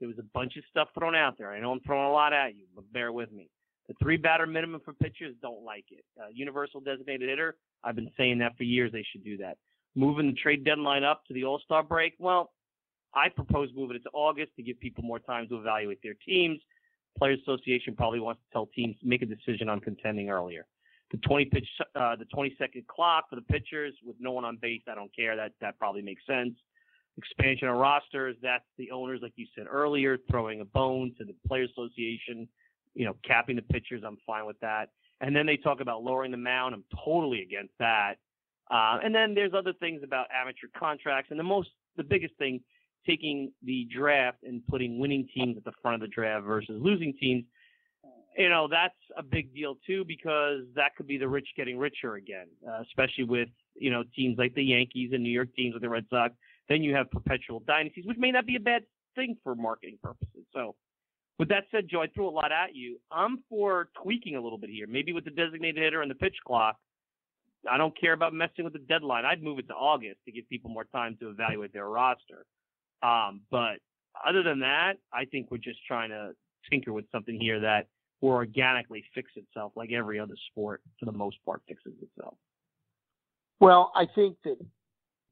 there was a bunch of stuff thrown out there. I know I'm throwing a lot at you, but bear with me. The three batter minimum for pitchers don't like it. Uh, universal designated hitter, I've been saying that for years. They should do that. Moving the trade deadline up to the All Star break, well, I propose moving it to August to give people more time to evaluate their teams. Players Association probably wants to tell teams make a decision on contending earlier. The 20 pitch, uh, the 20 second clock for the pitchers with no one on base. I don't care. That that probably makes sense. Expansion of rosters. That's the owners, like you said earlier, throwing a bone to the Players Association. You know, capping the pitchers. I'm fine with that. And then they talk about lowering the mound. I'm totally against that. Uh, and then there's other things about amateur contracts, and the most, the biggest thing, taking the draft and putting winning teams at the front of the draft versus losing teams. You know, that's a big deal too because that could be the rich getting richer again, uh, especially with you know teams like the Yankees and New York teams with the Red Sox. Then you have perpetual dynasties, which may not be a bad thing for marketing purposes. So, with that said, Joe, I threw a lot at you. I'm for tweaking a little bit here, maybe with the designated hitter and the pitch clock I don't care about messing with the deadline. I'd move it to August to give people more time to evaluate their roster. Um, but other than that, I think we're just trying to tinker with something here that will organically fix itself, like every other sport, for the most part, fixes itself. Well, I think that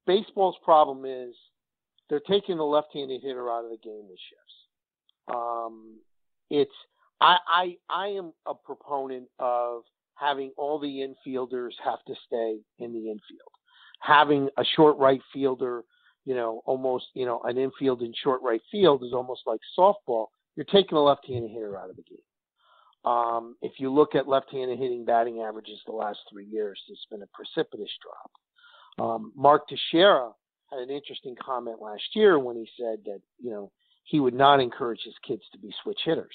baseball's problem is they're taking the left-handed hitter out of the game with shifts. Um, it's I, I I am a proponent of having all the infielders have to stay in the infield. Having a short right fielder, you know, almost, you know, an infield in short right field is almost like softball. You're taking a left-handed hitter out of the game. Um, if you look at left-handed hitting batting averages the last three years, it's been a precipitous drop. Um, Mark Teixeira had an interesting comment last year when he said that you know he would not encourage his kids to be switch hitters,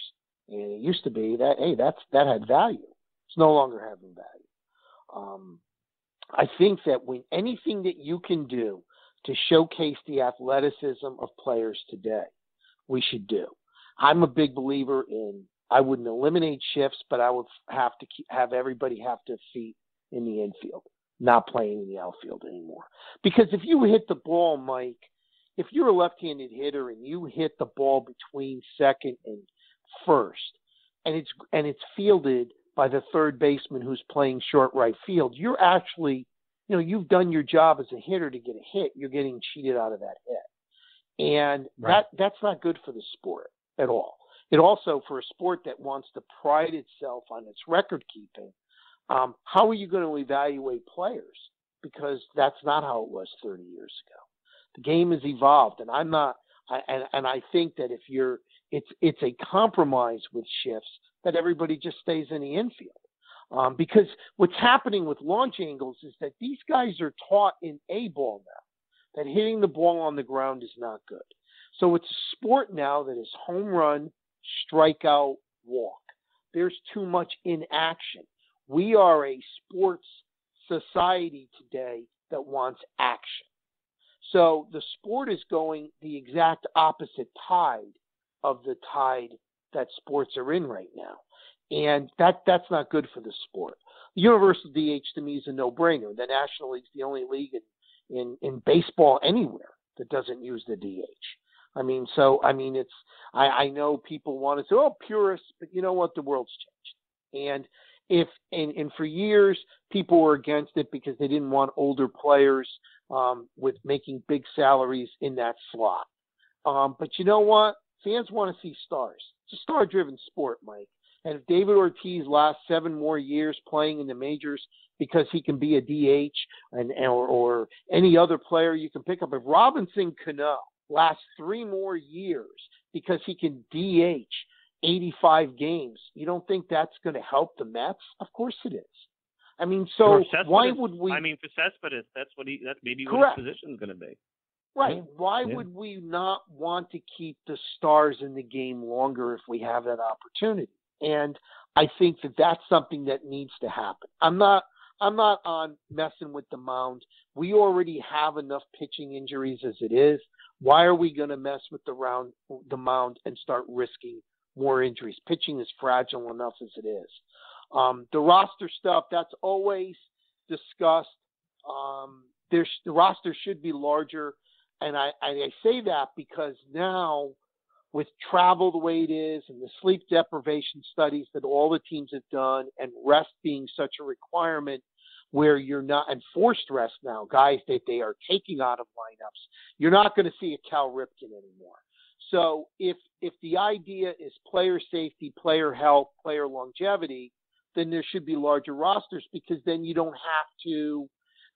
and it used to be that hey that's that had value. It's no longer having value. Um, I think that when anything that you can do to showcase the athleticism of players today, we should do. I'm a big believer in. I wouldn't eliminate shifts, but I would have to keep, have everybody have to feet in the infield, not playing in the outfield anymore. Because if you hit the ball, Mike, if you're a left-handed hitter and you hit the ball between second and first, and it's and it's fielded by the third baseman who's playing short right field, you're actually, you know, you've done your job as a hitter to get a hit. You're getting cheated out of that hit. And right. that that's not good for the sport at all. It also for a sport that wants to pride itself on its record keeping, um, how are you going to evaluate players? Because that's not how it was 30 years ago. The game has evolved, and I'm not. I, and and I think that if you're, it's it's a compromise with shifts that everybody just stays in the infield. Um, because what's happening with launch angles is that these guys are taught in A ball now that hitting the ball on the ground is not good. So it's a sport now that is home run, strikeout, walk. There's too much inaction. We are a sports society today that wants action. So the sport is going the exact opposite tide of the tide that sports are in right now. And that that's not good for the sport. Universal DH to me is a no-brainer. The National League's the only league in, in, in baseball anywhere that doesn't use the DH. I mean, so I mean, it's I, I know people want to say, "Oh, purists," but you know what? The world's changed, and if and, and for years people were against it because they didn't want older players um, with making big salaries in that slot. Um, but you know what? Fans want to see stars. It's a star-driven sport, Mike. And if David Ortiz lasts seven more years playing in the majors because he can be a DH and or, or any other player you can pick up, if Robinson Cano lasts three more years because he can DH 85 games, you don't think that's going to help the Mets? Of course it is. I mean, so why would we? I mean, for Cespedes, that's what he. That's maybe Correct. what his position is going to be. Right. Why Yeah. would we not want to keep the stars in the game longer if we have that opportunity? And I think that that's something that needs to happen. I'm not I'm not on messing with the mound. We already have enough pitching injuries as it is. Why are we going to mess with the round the mound and start risking more injuries? Pitching is fragile enough as it is. Um, the roster stuff that's always discussed. Um, there's the roster should be larger, and I, I say that because now with travel the way it is and the sleep deprivation studies that all the teams have done and rest being such a requirement where you're not and forced rest now guys that they are taking out of lineups you're not going to see a cal ripken anymore. So if if the idea is player safety player health player longevity then there should be larger rosters because then you don't have to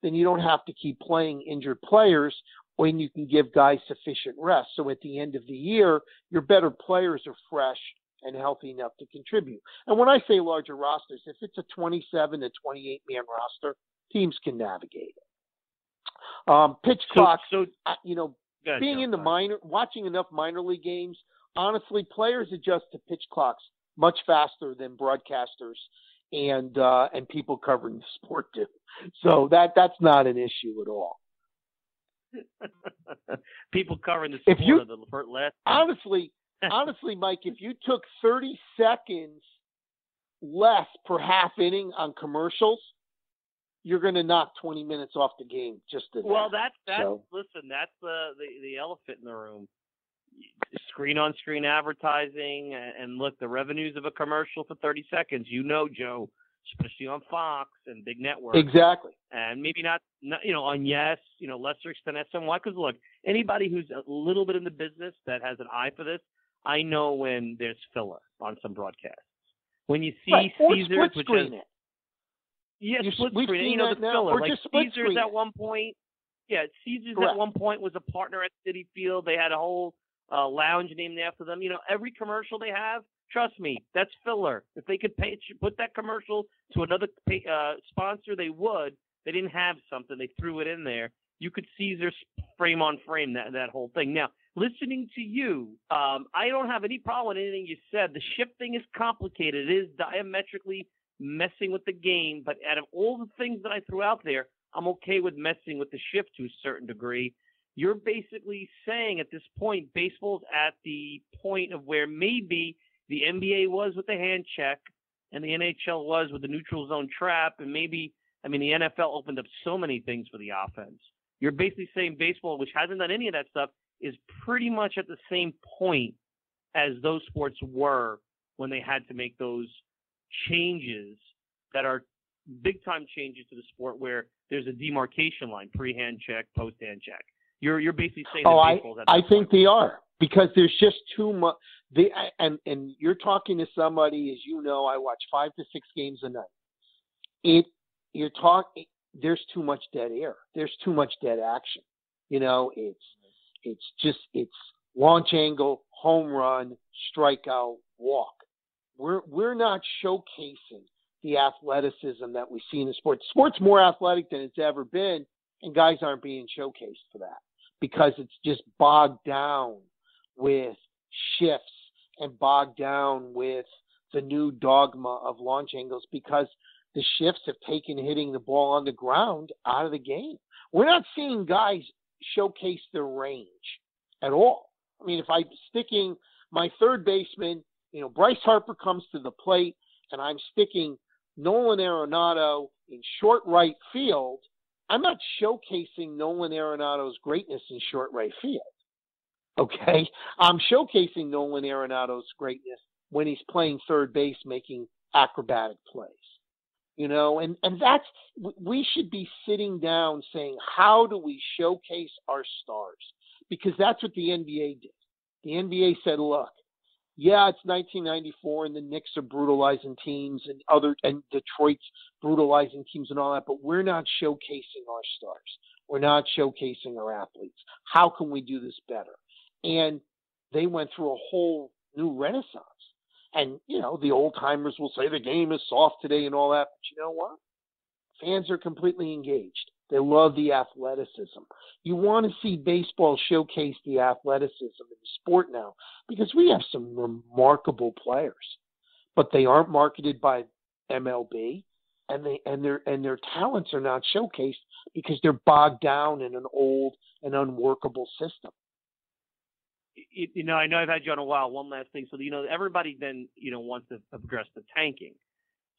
then you don't have to keep playing injured players when you can give guys sufficient rest. So at the end of the year, your better players are fresh and healthy enough to contribute. And when I say larger rosters, if it's a 27 to 28 man roster, teams can navigate it. Um, pitch So- clock, so- uh, you know, being in the minor, watching enough minor league games, honestly, players adjust to pitch clocks much faster than broadcasters and uh, and people covering the sport do. So that that's not an issue at all. [laughs] People covering the If you- of the last. honestly, [laughs] honestly, Mike, if you took 30 seconds less per half inning on commercials, you're going to knock 20 minutes off the game just to Well, that's that's So- listen. That's the, the the elephant in the room. Screen on screen advertising, and, and look, the revenues of a commercial for 30 seconds. You know, Joe, especially on Fox and big networks. Exactly. and maybe not, not you know on yes you know lesser extent SNY because look anybody who's a little bit in the business that has an eye for this I know when there's filler on some broadcasts when you see Right, or Caesars which has it. yeah You- split screen you know the now, filler or like Caesars at one point yeah Caesars Correct. at one point was a partner at Citi Field they had a whole uh, lounge named after them you know every commercial they have trust me that's filler if they could pay put that commercial to another pay, uh, sponsor they would they didn't have something. They threw it in there. You could Caesar frame on frame that that whole thing. Now, listening to you, um, I don't have any problem with anything you said. The shift thing is complicated. It is diametrically messing with the game. But out of all the things that I threw out there, I'm okay with messing with the shift to a certain degree. You're basically saying at this point, baseball's at the point of where maybe the NBA was with the hand check and the NHL was with the neutral zone trap, and maybe I mean, the NFL opened up so many things for the offense. You're basically saying baseball, which hasn't done any of that stuff, is pretty much at the same point as those sports were when they had to make those changes that are big time changes to the sport where there's a demarcation line, pre hand check, post hand check. You're you're basically saying Oh, that I I think they are because there's just too much. And and you're talking to somebody, as you know, I watch five to six games a night. It you're talking. There's too much dead air. There's too much dead action. You know, it's it's just it's launch angle, home run, strikeout, walk. We're we're not showcasing the athleticism that we see in the sport. Sport's more athletic than it's ever been, and guys aren't being showcased for that because it's just bogged down with shifts and bogged down with the new dogma of launch angles because the shifts have taken hitting the ball on the ground out of the game. We're not seeing guys showcase their range at all. I mean, if I'm sticking my third baseman, you know, Bryce Harper comes to the plate and I'm sticking Nolan Arenado in short right field, I'm not showcasing Nolan Arenado's greatness in short right field. Okay, I'm showcasing Nolan Arenado's greatness when he's playing third base, making acrobatic plays. You know, and and that's we should be sitting down saying, how do we showcase our stars? Because that's what the NBA did. The NBA said, look, yeah, it's 1994 and the Knicks are brutalizing teams and other and Detroit's brutalizing teams and all that, but we're not showcasing our stars. We're not showcasing our athletes. How can we do this better? And they went through a whole new renaissance. And you know, the old timers will say the game is soft today and all that, but you know what? Fans are completely engaged. They love the athleticism. You want to see baseball showcase the athleticism in the sport now because we have some remarkable players, but they aren't marketed by MLB, and they and their and their talents are not showcased because they're bogged down in an old and unworkable system. You know, I know I've had you on a while. One last thing, so you know, everybody then you know wants to address the tanking.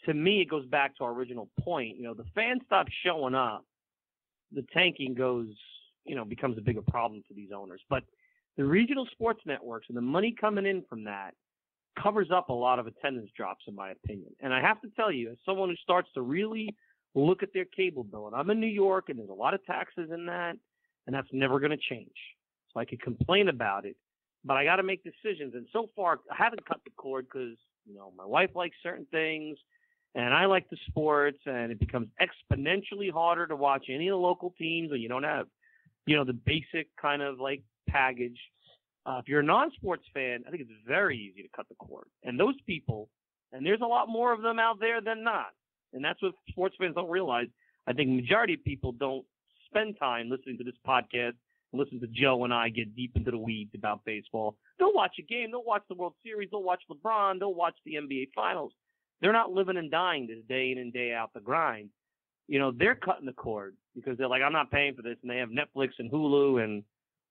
To me, it goes back to our original point. You know, the fans stop showing up the tanking goes, you know, becomes a bigger problem for these owners. But the regional sports networks and the money coming in from that covers up a lot of attendance drops, in my opinion. And I have to tell you, as someone who starts to really look at their cable bill, and I'm in New York, and there's a lot of taxes in that, and that's never going to change. So I could complain about it, but I got to make decisions. And so far, I haven't cut the cord because you know my wife likes certain things and I like the sports, and it becomes exponentially harder to watch any of the local teams when you don't have, you know, the basic kind of like package. Uh, if you're a non-sports fan, I think it's very easy to cut the cord. And those people, and there's a lot more of them out there than not. And that's what sports fans don't realize. I think majority of people don't spend time listening to this podcast listen to Joe and I get deep into the weeds about baseball. They'll watch a game, they'll watch the World Series, they'll watch LeBron, they'll watch the NBA Finals. They're not living and dying this day in and day out the grind. You know, they're cutting the cord because they're like, I'm not paying for this, and they have Netflix and Hulu and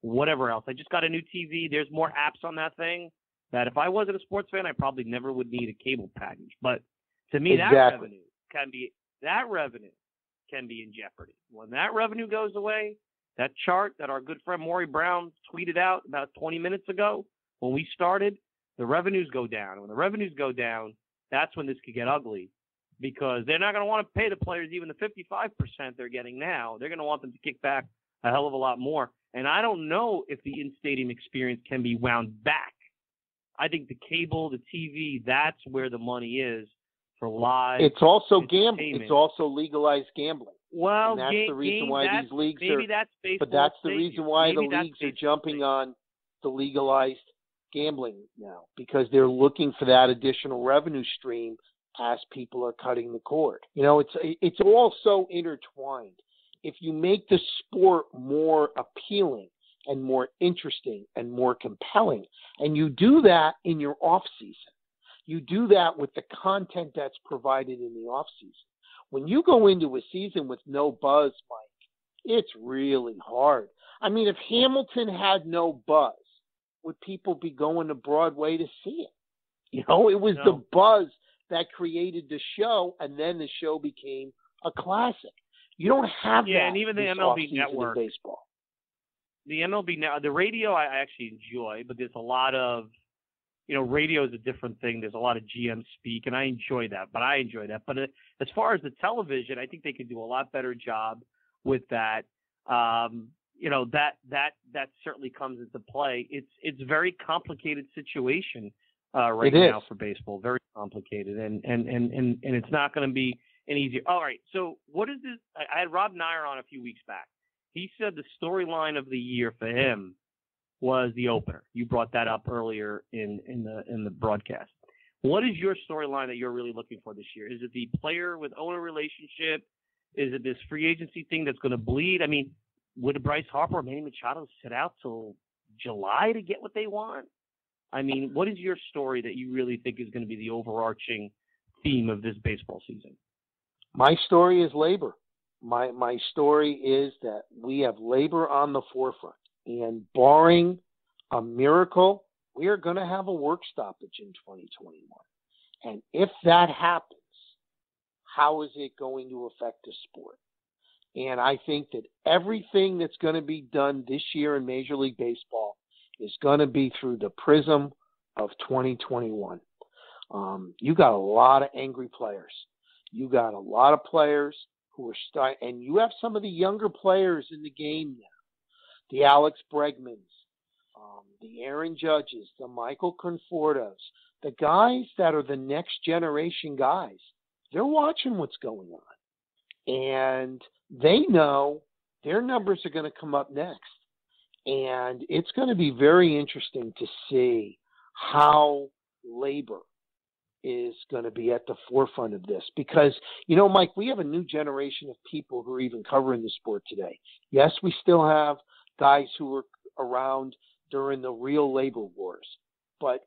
whatever else. I just got a new TV. There's more apps on that thing that if I wasn't a sports fan, I probably never would need a cable package. But to me, exactly. that revenue can be that revenue can be in jeopardy. When that revenue goes away, that chart that our good friend Maury Brown tweeted out about 20 minutes ago when we started, the revenues go down. When the revenues go down, that's when this could get ugly because they're not going to want to pay the players even the 55% they're getting now. They're going to want them to kick back a hell of a lot more. And I don't know if the in stadium experience can be wound back. I think the cable, the TV, that's where the money is for live. It's also gambling. It's also legalized gambling. Well, and that's game, the reason why these leagues are. That's but that's the reason why the leagues are jumping on the legalized gambling now because they're looking for that additional revenue stream as people are cutting the cord. You know, it's it's all so intertwined. If you make the sport more appealing and more interesting and more compelling, and you do that in your off season, you do that with the content that's provided in the off season. When you go into a season with no buzz, Mike, it's really hard. I mean, if Hamilton had no buzz, would people be going to Broadway to see it? You know, it was No. the buzz that created the show, and then the show became a classic. You don't have Yeah, that and even the MLB Network. baseball. the MLB now the radio I actually enjoy, but there's a lot of you know radio is a different thing. There's a lot of GM speak, and I enjoy that. But I enjoy that. But uh, as far as the television, I think they could do a lot better job with that. Um, you know that that that certainly comes into play. It's it's a very complicated situation uh, right It is. now for baseball. Very complicated, and and and and, and it's not going to be an easy. All right. So what is this? I, I had Rob Neyer on a few weeks back. He said the storyline of the year for him was the opener. You brought that up earlier in in the in the broadcast. What is your storyline that you're really looking for this year? Is it the player with owner relationship? Is it this free agency thing that's going to bleed? I mean, would Bryce Harper or Manny Machado sit out till July to get what they want? I mean, what is your story that you really think is going to be the overarching theme of this baseball season? My story is labor. My my story is that we have labor on the forefront, and barring a miracle, we are going to have a work stoppage in 2021. And if that happens, how is it going to affect the sport? And I think that everything that's going to be done this year in Major League Baseball is going to be through the prism of 2021. Um, you got a lot of angry players. You got a lot of players who are starting, and you have some of the younger players in the game now. The Alex Bregmans, um, the Aaron Judges, the Michael Confortos, the guys that are the next generation guys. They're watching what's going on, and they know their numbers are going to come up next. And it's going to be very interesting to see how labor is going to be at the forefront of this because you know mike we have a new generation of people who are even covering the sport today yes we still have guys who were around during the real labor wars. But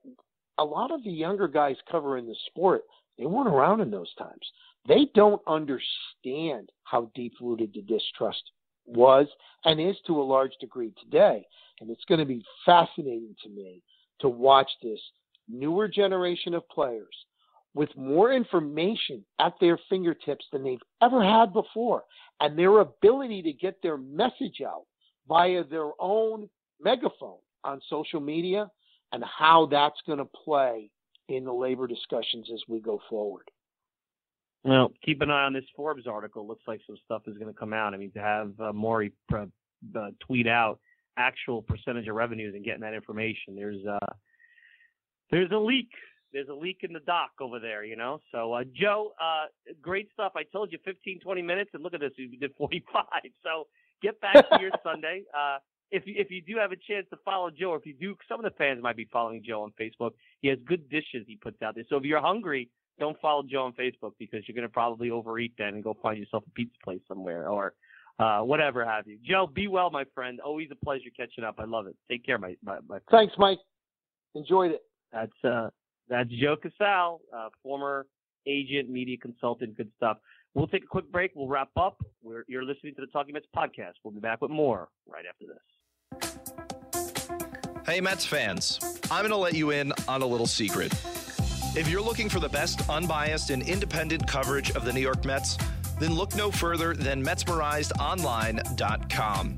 a lot of the younger guys covering the sport they weren't around in those times. They don't understand how deep rooted the distrust was and is to a large degree today. And it's going to be fascinating to me to watch this newer generation of players with more information at their fingertips than they've ever had before, and their ability to get their message out via their own megaphone on social media, and how that's going to play in the labor discussions as we go forward. Well, keep an eye on this Forbes article. Looks like some stuff is going to come out. I mean, to have uh, Maury uh, tweet out actual percentage of revenues and getting that information, there's uh, there's a leak. There's a leak in the dock over there, you know. So, uh, Joe, uh, great stuff. I told you 15, 20 minutes, and look at this, we did 45. So, get back to your Sunday. [laughs] Uh, if you, if you do have a chance to follow Joe, or if you do, some of the fans might be following Joe on Facebook. He has good dishes he puts out there. So if you're hungry, don't follow Joe on Facebook because you're going to probably overeat then and go find yourself a pizza place somewhere or uh, whatever have you. Joe, be well, my friend. Always a pleasure catching up. I love it. Take care, my my, my friend. Thanks, Mike. Enjoyed it. That's uh, that's Joe Casale, uh, former agent, media consultant. Good stuff. We'll take a quick break. We'll wrap up. We're, you're listening to the Talking Mets podcast. We'll be back with more right after this. Hey, Mets fans, I'm going to let you in on a little secret. If you're looking for the best, unbiased, and independent coverage of the New York Mets, then look no further than MetsmerizedOnline.com.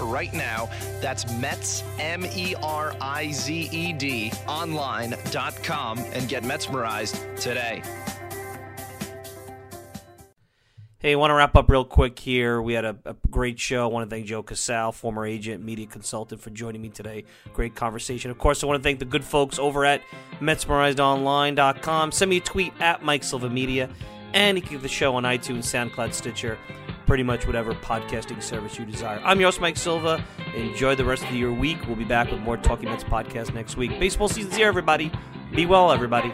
right now. That's Mets, M E R I Z E D, online.com and get mesmerized today. Hey, I want to wrap up real quick here. We had a, a, great show. I want to thank Joe Casale, former agent, media consultant, for joining me today. Great conversation. Of course, I want to thank the good folks over at MetsmerizedOnline.com. Send me a tweet at Mike Silva Media, and you can get the show on iTunes, SoundCloud, Stitcher, pretty much whatever podcasting service you desire. I'm your host, Mike Silva. Enjoy the rest of your week. We'll be back with more Talking Mets podcast next week. Baseball season's here, everybody. Be well, everybody.